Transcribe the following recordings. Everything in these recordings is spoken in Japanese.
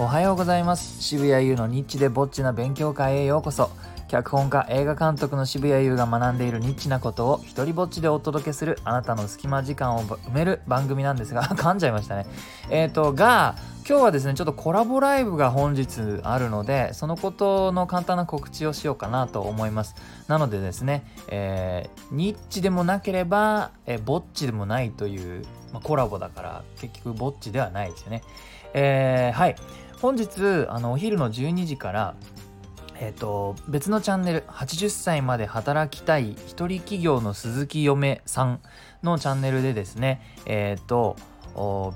おはようございます。渋谷優のニッチでぼっちな勉強会へようこそ。脚本家映画監督の渋谷優が学んでいるニッチなことを一人ぼっちでお届けするあなたの隙間時間を埋める番組なんですが 噛んじゃいましたね。えっ、ー、とが今日はですねちょっとコラボライブが本日あるのでそのことの簡単な告知をしようかなと思います。なのでですね、えー、ニッチでもなければ、えー、ぼっちでもないという、まあ、コラボだから結局ぼっちではないですよね。えー、はい。本日あのお昼の12時からえーと、別のチャンネル80歳まで働きたい一人企業の鈴木嫁さんのチャンネルでですねえっ、ー、と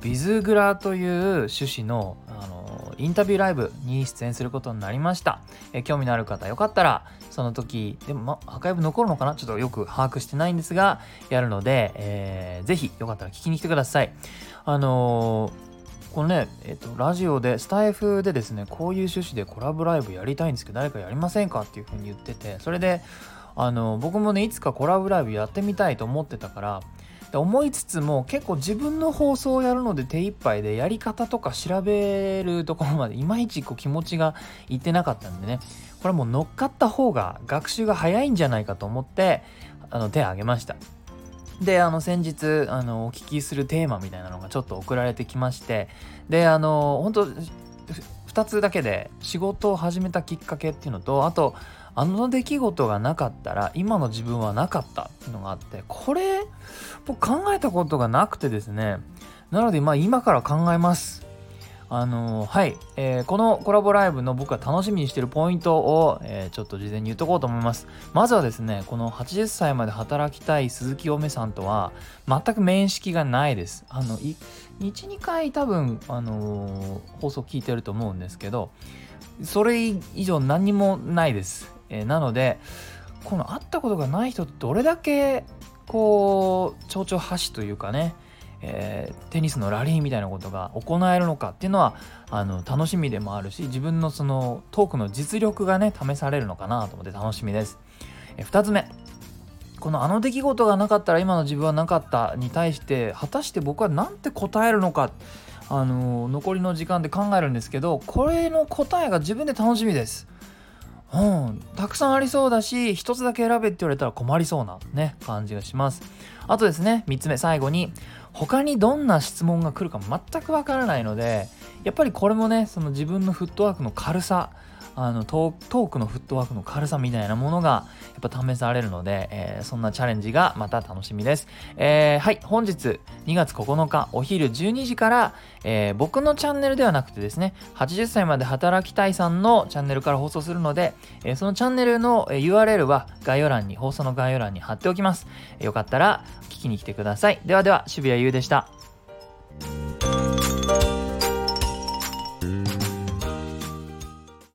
ビズグラという趣旨のあのインタビューライブに出演することになりました、え、興味のある方よかったらその時でも、ま、アーカイブ残るのかな？ちょっとよく把握してないんですがやるので、えー、ぜひよかったら聞きに来てください。あのーこのね、えっと、ラジオで、スタイフでですね、こういう趣旨でコラボライブやりたいんですけど、誰かやりませんか？っていうふうに言ってて、それで、あの、僕もね、いつかコラボライブやってみたいと思ってたから、で思いつつも結構自分の放送をやるので手一杯でやり方とか調べるところまでいまいちこう気持ちがいってなかったんでね。これもう乗っかった方が学習が早いんじゃないかと思ってあの手を挙げました。であの先日あのお聞きするテーマみたいなのがちょっと送られてきましてであの本当2つだけで仕事を始めたきっかけっていうのとあとあの出来事がなかったら今の自分はなかったっていうのがあってこれ僕考えたことがなくてですねなのでまあ今から考えますあのー、はい、えー、このコラボライブの僕が楽しみにしてるポイントを、えー、ちょっと事前に言っとこうと思います。まずはですね、この80歳まで働きたい鈴木おめさんとは全く面識がないです。あの、1、2回多分、あの放送聞いてると思うんですけど、それ以上何にもないです。えなので、この会ったことがない人ってどれだけこう、蝶々箸というかね、えー、テニスのラリーみたいなことが行えるのかっていうのはあの楽しみでもあるし自分のそのトークの実力がね試されるのかなと思って楽しみです。えー、2つ目このあの出来事がなかったら今の自分はなかったに対して果たして僕は何て答えるのかあの残りの時間で考えるんですけどこれの答えが自分で楽しみです。うん、たくさんありそうだし一つだけ選べって言われたら困りそうなね感じがします。あとですね3つ目最後に他にどんな質問が来るか全くわからないのでやっぱりこれもねその自分のフットワークの軽さあのトークのフットワークの軽さみたいなものがやっぱ試されるので、えー、そんなチャレンジがまた楽しみです。えー、はい、本日2月9日お昼12時から、えー、僕のチャンネルではなくてですね、80歳まで働きたいさんのチャンネルから放送するので、えそのチャンネルの URL は概要欄に、放送の概要欄に貼っておきます。よかったら聞きに来てください。ではでは、渋谷優でした。